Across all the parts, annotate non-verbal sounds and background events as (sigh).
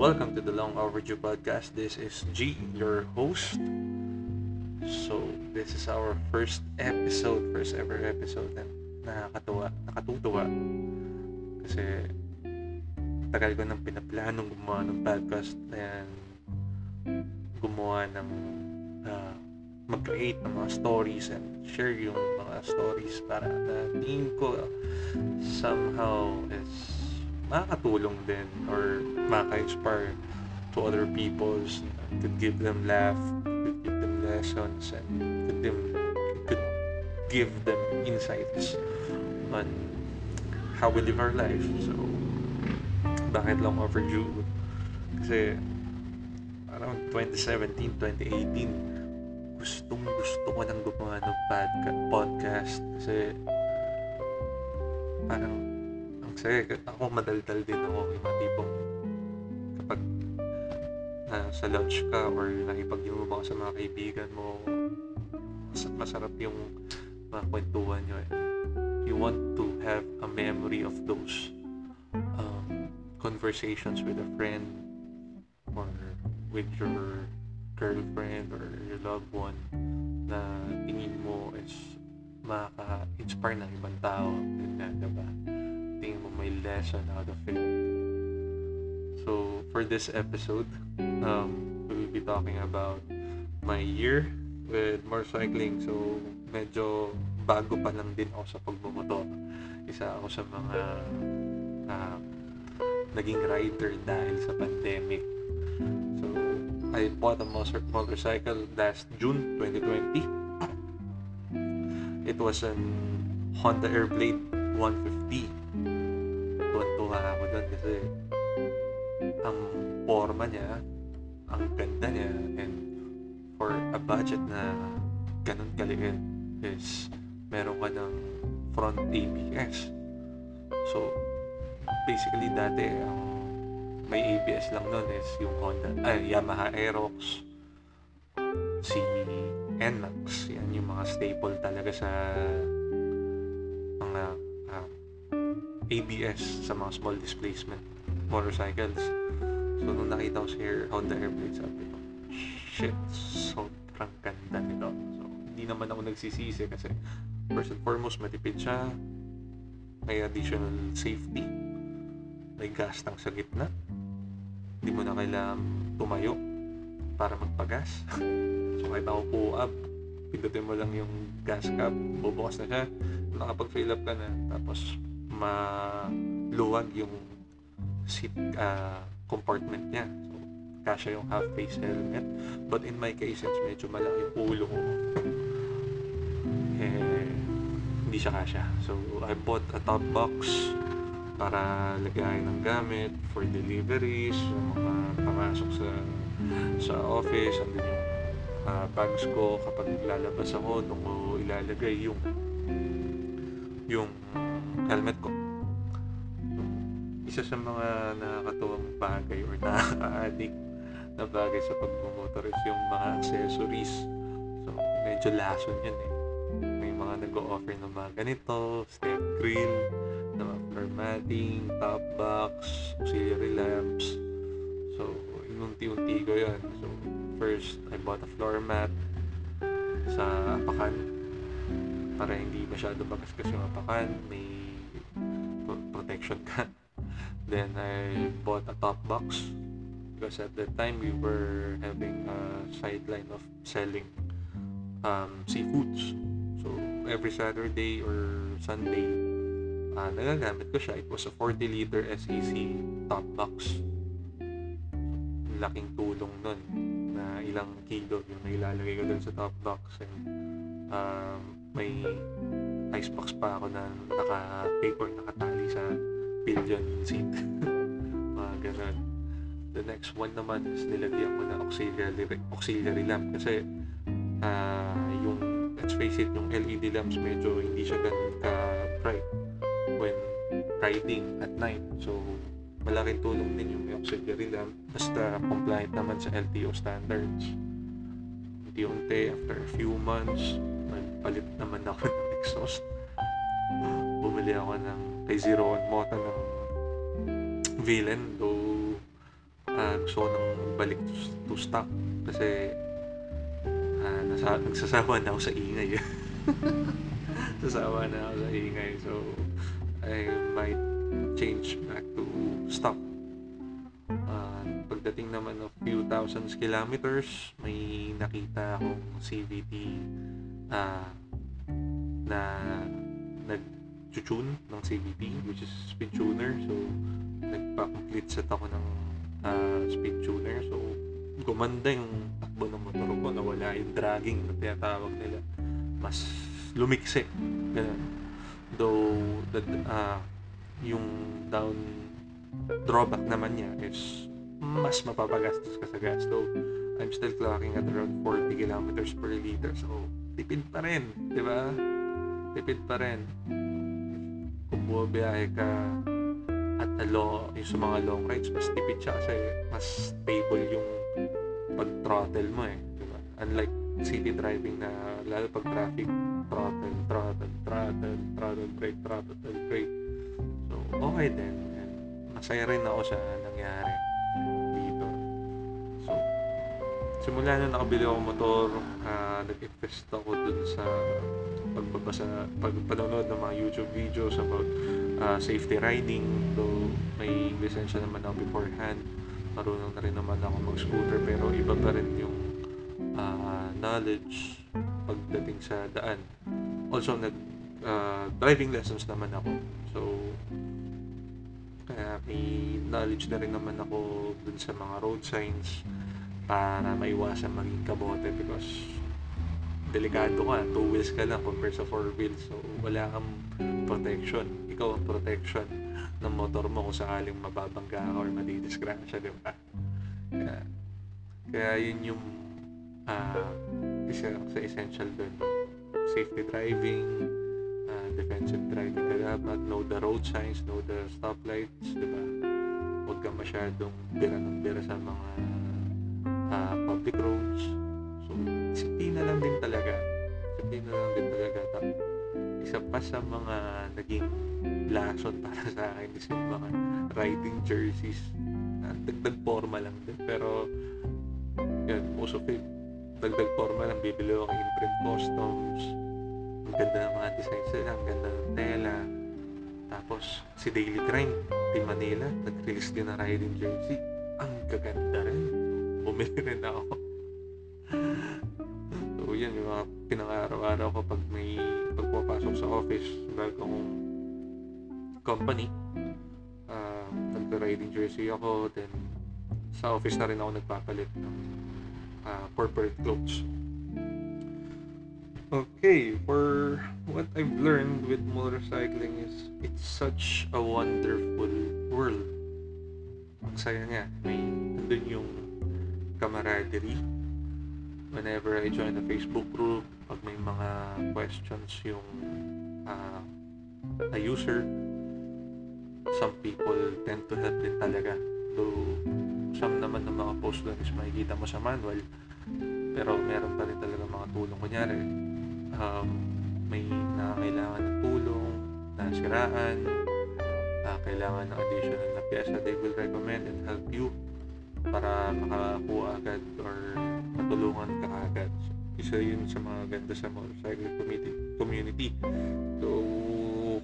Welcome to the Long Overdue Podcast. This is G, your host. So, this is our first episode, first ever episode na nakakatuwa, nakatutuwa. Kasi, tagal ko nang pinaplanong gumawa ng podcast and gumawa ng uh, mag-create ng mga stories and share yung mga stories para na tingin ko somehow is makakatulong din or makaka-inspire to other people's could give them laugh could give them lessons and could, them, could give them insights on how we live our life. So bakit long overdue? Kasi around 2017 2018 gustong gusto ko nang gumawa ng podcast. Kasi parang saya ako madaldal din ako yung mga tipong kapag nasa lunch ka or nakipag-inuman ka sa mga kaibigan mo masarap yung mga kwentuhan nyo you want to have a memory of those um, conversations with a friend or with your girlfriend or your loved one na tingin mo is makaka-inspire ng ibang tao. Ganyan, diba? Tingin mo may lesson out of it. So, for this episode, um, we'll be talking about my year with motorcycling. So, medyo bago pa lang din ako sa pagbumotor. Isa ako sa mga uh, naging rider dahil sa pandemic. So, I bought a motorcycle last June 2020. It was an Honda Airblade 150. Tuwan-tuwa ako doon kasi ang forma niya, ang ganda niya, and for a budget na ganun kaliit is meron ka ng front ABS. So, basically dati ang may ABS lang nun is yung Honda, ay Yamaha Aerox, si NMAX. Yan yung mga staple talaga sa mga ABS sa mga small displacement motorcycles. So, nung nakita ko si Honda Airblade, sabi ko, shit, sobrang ganda nito. So, hindi naman ako nagsisisi kasi first and foremost, matipid siya. May additional safety. May gastang sa gitna hindi mo na kailangan tumayo para magpagas. (laughs) so kahit ako po up, pindutin mo lang yung gas cap, bubukas na siya, nakapag-fill up ka na, tapos maluwag yung seat uh, compartment niya. So, kasya yung half-face helmet. But in my case, since medyo malaki yung ulo ko, eh, hindi siya kasya. So, I bought a top box para lagayan ng gamit for deliveries, mga pamasok sa sa office, andun yung uh, bags ko kapag lalabas ako, doon ko ilalagay yung yung helmet ko. Isa sa mga nakakatuwang bagay or nakaka-addict na bagay sa pagmumotor is yung mga accessories. So, medyo lason yun eh. May mga nag-o-offer ng mga ganito, step grill, floor matting, top box, auxiliary lamps. So, inunti-unti ko yun. So, first, I bought a floor mat sa apakan para hindi masyado magasgas yung apakan. May protection ka. Then, I bought a top box because at that time we were having a sideline of selling um, seafoods. So, every Saturday or Sunday, uh, nagagamit ko siya. It was a 40 liter SEC top box. Laking tulong nun na ilang kilo yung nailalagay ko dun sa top box. And, uh, may icebox pa ako na naka-tape or nakatali sa pillion (laughs) seat. Mga ganun. The next one naman is nilagyan ko na auxiliary, auxiliary lamp kasi uh, yung let's face it, yung LED lamps medyo hindi siya ganun ka-bright when riding at night. So, malaking tulong din yung auxiliary lamp basta compliant naman sa LTO standards. Unti-unti, after a few months, nagpalit naman ako (laughs) ng exhaust. Bumili ako ng kay Zero One Moto ng Villain, though ah, gusto ko nang balik to, to stock kasi ah, nasa, nagsasawa na ako sa ingay. (laughs) Nasasawa na ako sa ingay. So, I might change back to stock. Uh, pagdating naman of few thousands kilometers, may nakita akong CVT uh, na nag-tune ng CVT, which is speed tuner. So, nagpa-complete set ako ng uh, speed tuner. So, gumanda yung takbo ng motor ko, nawala yung dragging na tinatawag nila. Mas lumiksik. Ganun. Though, the, uh, yung down drawback naman niya is mas mapapagastos ka sa gas. Though, I'm still clocking at around 40 kilometers per liter. So, tipid pa rin. Di ba? Tipid pa rin. Bumabiyahe ka at a long, yung sa mga long rides, mas tipid siya kasi mas stable yung pag-throttle mo eh. Di ba? Unlike city driving na lalo pag traffic throttle, throttle, throttle, throttle brake, throttle brake. So, okay din. And masaya rin ako sa nangyari dito. So, simula na nakabili ako motor, uh, nag-invest ako dun sa pagbabasa, pagpanonood ng mga YouTube videos about uh, safety riding. So, may lisensya naman ako beforehand. Marunong na rin naman ako mag-scooter pero iba pa rin yung uh, knowledge pagdating sa daan. Also, nag uh, driving lessons naman ako. So, kaya may knowledge na rin naman ako dun sa mga road signs para maiwasan maging kabote because delikado ka, two wheels ka lang compared sa four wheels. So, wala kang protection. Ikaw ang protection ng motor mo kung sakaling mababangga ka or madidisgrasya, di ba? Kaya, kaya yun yung uh, isa sa essential doon. Safety driving, uh, defensive driving ka dapat, know the road signs, know the stoplights, di ba? Huwag ka masyadong bira ng bira sa mga uh, public roads. Disiplina lang din talaga. Disiplina lang din talaga. Tapos, isa pa sa mga naging lason para sa akin is yung mga riding jerseys. Dagdag forma lang din. Pero, yun, most of it, dagdag forma lang, bibili ako ng imprint customs. Ang ganda ng mga designs nila, ang ganda ng tela. Tapos, si Daily Grind, Team Manila, nag-release din ng riding jersey. Ang gaganda rin. Bumili rin ako. Yun, yung mga pinang-araw-araw ko pag may pagpapasok sa office, bagong company. Uh, nagka-riding jersey ako, then sa office na rin ako nagpapalit ng uh, corporate clothes. Okay, for what I've learned with motorcycling is it's such a wonderful world. Ang saya niya. May nandun yung camaraderie. Whenever I join a Facebook group, pag may mga questions yung uh, a user, some people tend to help din talaga. Though some naman ng mga post doon is makikita mo sa manual pero meron pa rin talaga mga tulong kunyari um, may nakakailangan ng tulong nasiraan uh, kailangan ng additional na pyesa they will recommend and help you para makakuha agad or matulungan ka agad isa yun sa mga ganda sa motorcycle community, so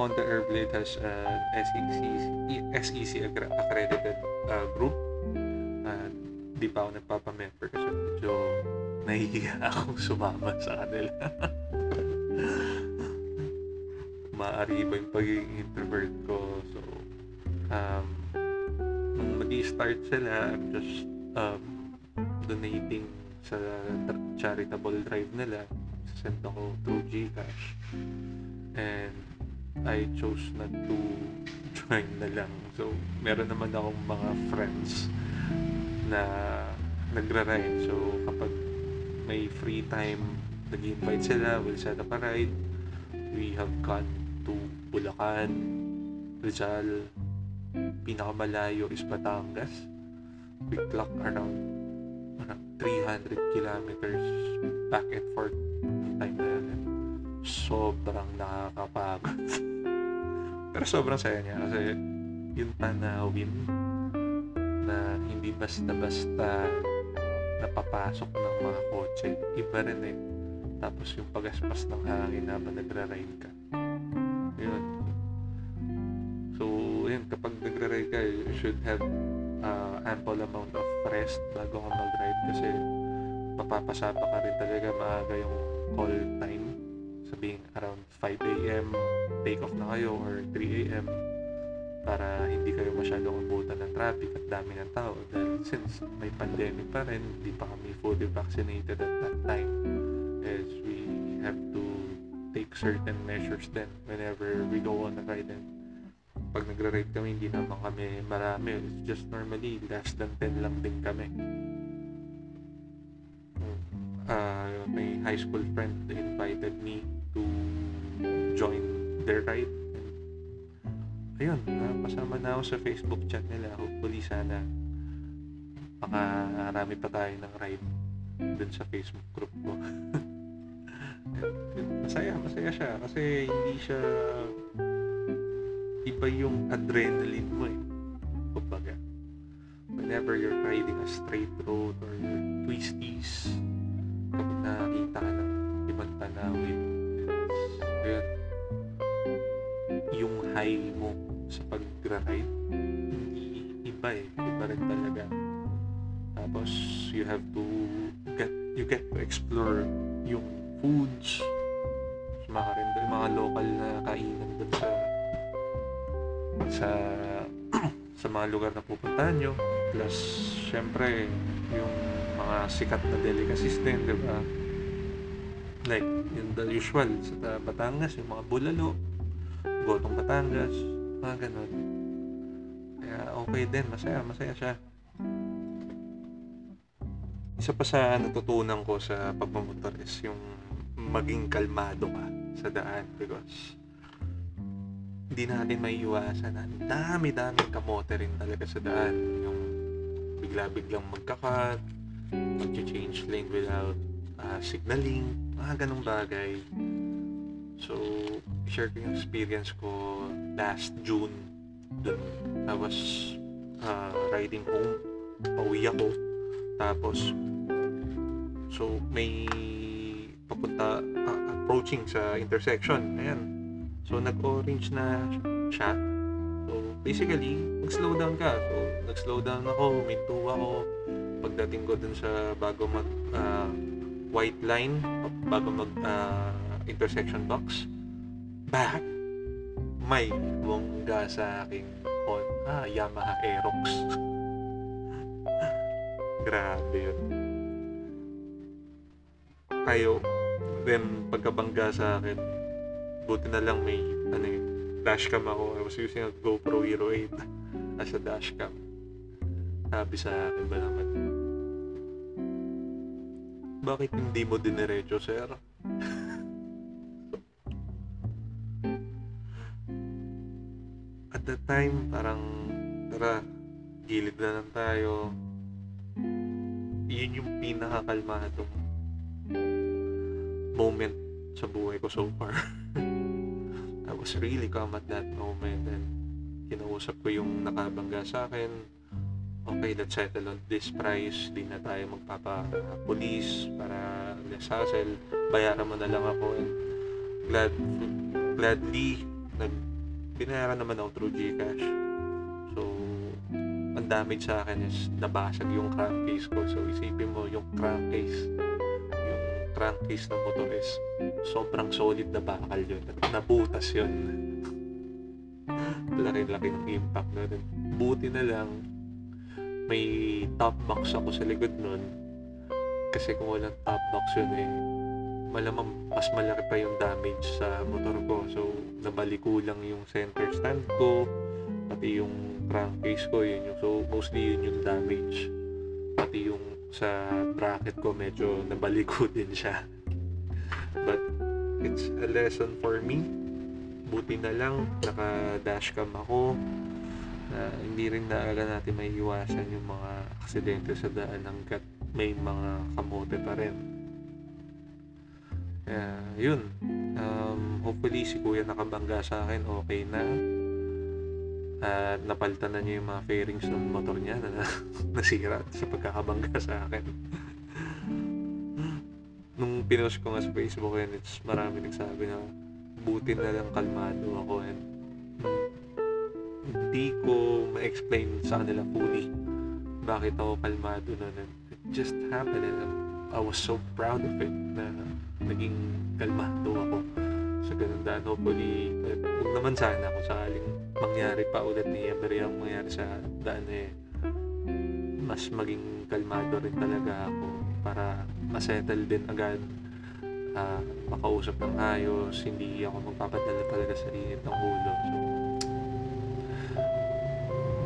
Honda Airblade has an SEC, SEC accredited uh, group di pa ako nagpapamember kasi medyo nahihiya (laughs) akong sumama sa kanila. (laughs) Maari ba yung pagiging introvert ko? So, um, nung mag start sila, I'm just um, donating sa charitable drive nila. Send ako through Gcash. And I chose not to (laughs) join na lang. So, meron naman akong mga friends na nagra-ride. So, kapag may free time, nag-invite sila, we'll set up a ride. We have gone to Bulacan, Rizal, pinakamalayo is Batangas. We clock around, 300 kilometers back and forth time na yun. Sobrang nakakapagod. (laughs) Pero sobrang saya niya kasi yung tanawin na hindi hindi basta-basta napapasok ng mga kotse. Iba rin eh. Tapos yung pagaspas ng hangin habang nagra-ride ka. Yun. So, yun, kapag nagra-ride ka, you should have uh, ample amount of rest bago ka mag-ride kasi mapapasapa ka rin talaga maaga yung call time sabihin around 5 a.m. take off na kayo or 3 a.m. para hindi kayo masyadong abutan ng traffic at dami ng tao dahil since may pandemic pa rin hindi pa kami fully vaccinated at that time as we have to take certain measures then whenever we go on a ride and pag nagra-ride kami hindi naman kami marami. It's just normally less than 10 lang din kami. Uh, may high school friend invited me to join their ride. And ayun napasama na ako sa Facebook chat nila. Hopefully sana makarami pa tayo ng ride dun sa Facebook group ko. (laughs) Masaya masaya siya. Kasi hindi siya iba yung adrenaline mo eh. Kumbaga whenever you're riding a straight road or twisties kapag nakakita ka ng ibang tanawin yun. Yung high mo sa pag-ride hindi iba eh. Iba rin talaga. Tapos you have to get you get to explore yung foods. Mga rin mga local na kainan dun sa sa (clears throat) sa mga lugar na pupuntahan nyo. Plus syempre yung mga sikat na delicacies din di ba? Like yung the usual sa Batangas yung mga bulalo gotong Batangas mga ganun. Kaya okay din. Masaya masaya siya. Isa pa sa natutunan ko sa pagmamotor is yung maging kalmado ka sa daan because hindi natin may iwasan ang dami-daming kamote rin talaga sa daan. Yung bigla-biglang magkakat mag-change lane without uh, signaling mga ganong bagay. So share ko yung experience ko last June. Dun I was uh, riding home. Pauwi ako. Tapos so may papunta uh, approaching sa intersection. Ayan so nag-orange na siya. So basically nag-slow down ka. So nag-slow down ako minto ako. Pagdating ko dun sa bago mag uh, white line bago mag uh, intersection box back may bongga sa aking ah, Yamaha Aerox. (laughs) Grabe yun. Kayo then pagkabangga sa akin buti na lang may ano eh, dashcam ako. I was using a GoPro Hero 8 as a dashcam. Sabi sa akin ba naman bakit hindi mo diniretso sir? (laughs) At that time parang tara gilid na lang tayo. Yun yung pinakakalmadong moment sa buhay ko so far (laughs) was really calm at that moment and kinausap ko yung nakabangga sa akin. Okay let's settle on this price. Di na tayo magpapa-police para less bayaran mo na lang ako and glad gladly nag binayaran naman ako through Gcash. So ang damage sa akin is nabasag yung crankcase ko. So isipin mo yung crankcase yung crankcase ng motor is sobrang solid na bakal yun at nabutas yun. Laki-laki ng impact na rin. Buti na lang may top box ako sa likod nun. Kasi kung walang top box yun eh malamang mas malaki pa yung damage sa motor ko. So nabaliko lang yung center stand ko pati yung crankcase ko yun yung so mostly yun yung damage. Pati yung sa bracket ko medyo nabaliko (laughs) din siya. But it's a lesson for me. Buti na lang naka dashcam ako. Na hindi rin talaga natin may iwasan yung mga aksidente sa daan hanggat may mga kamote pa rin. Kaya yun. Um, hopefully si kuya nakabangga sa akin okay na At napalitan na niya yung mga fairings ng motor niya na (laughs) nasira sa pagkakabangga sa akin. Nung pinost ko nga sa Facebook and it's marami nagsabi na buti na lang kalmado ako and hindi ko ma-explain sa kanila fully bakit ako kalmado nun and it just happened and I was so proud of it na naging kalmado ako sa ganun daan. Hopefully, eh, huwag naman sana kung sakaling mangyari pa ulit ni ever yung mangyari sa daan eh, mas maging kalmado rin talaga ako para masettle din agad ah, makausap ng ayos hindi ako magpapadala talaga sa init ng ulo. So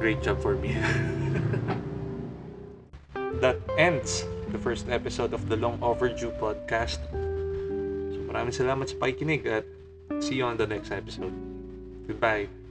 great job for me. (laughs) That ends the first episode of the Long Overdue podcast maraming salamat sa pakikinig at see you on the next episode. Goodbye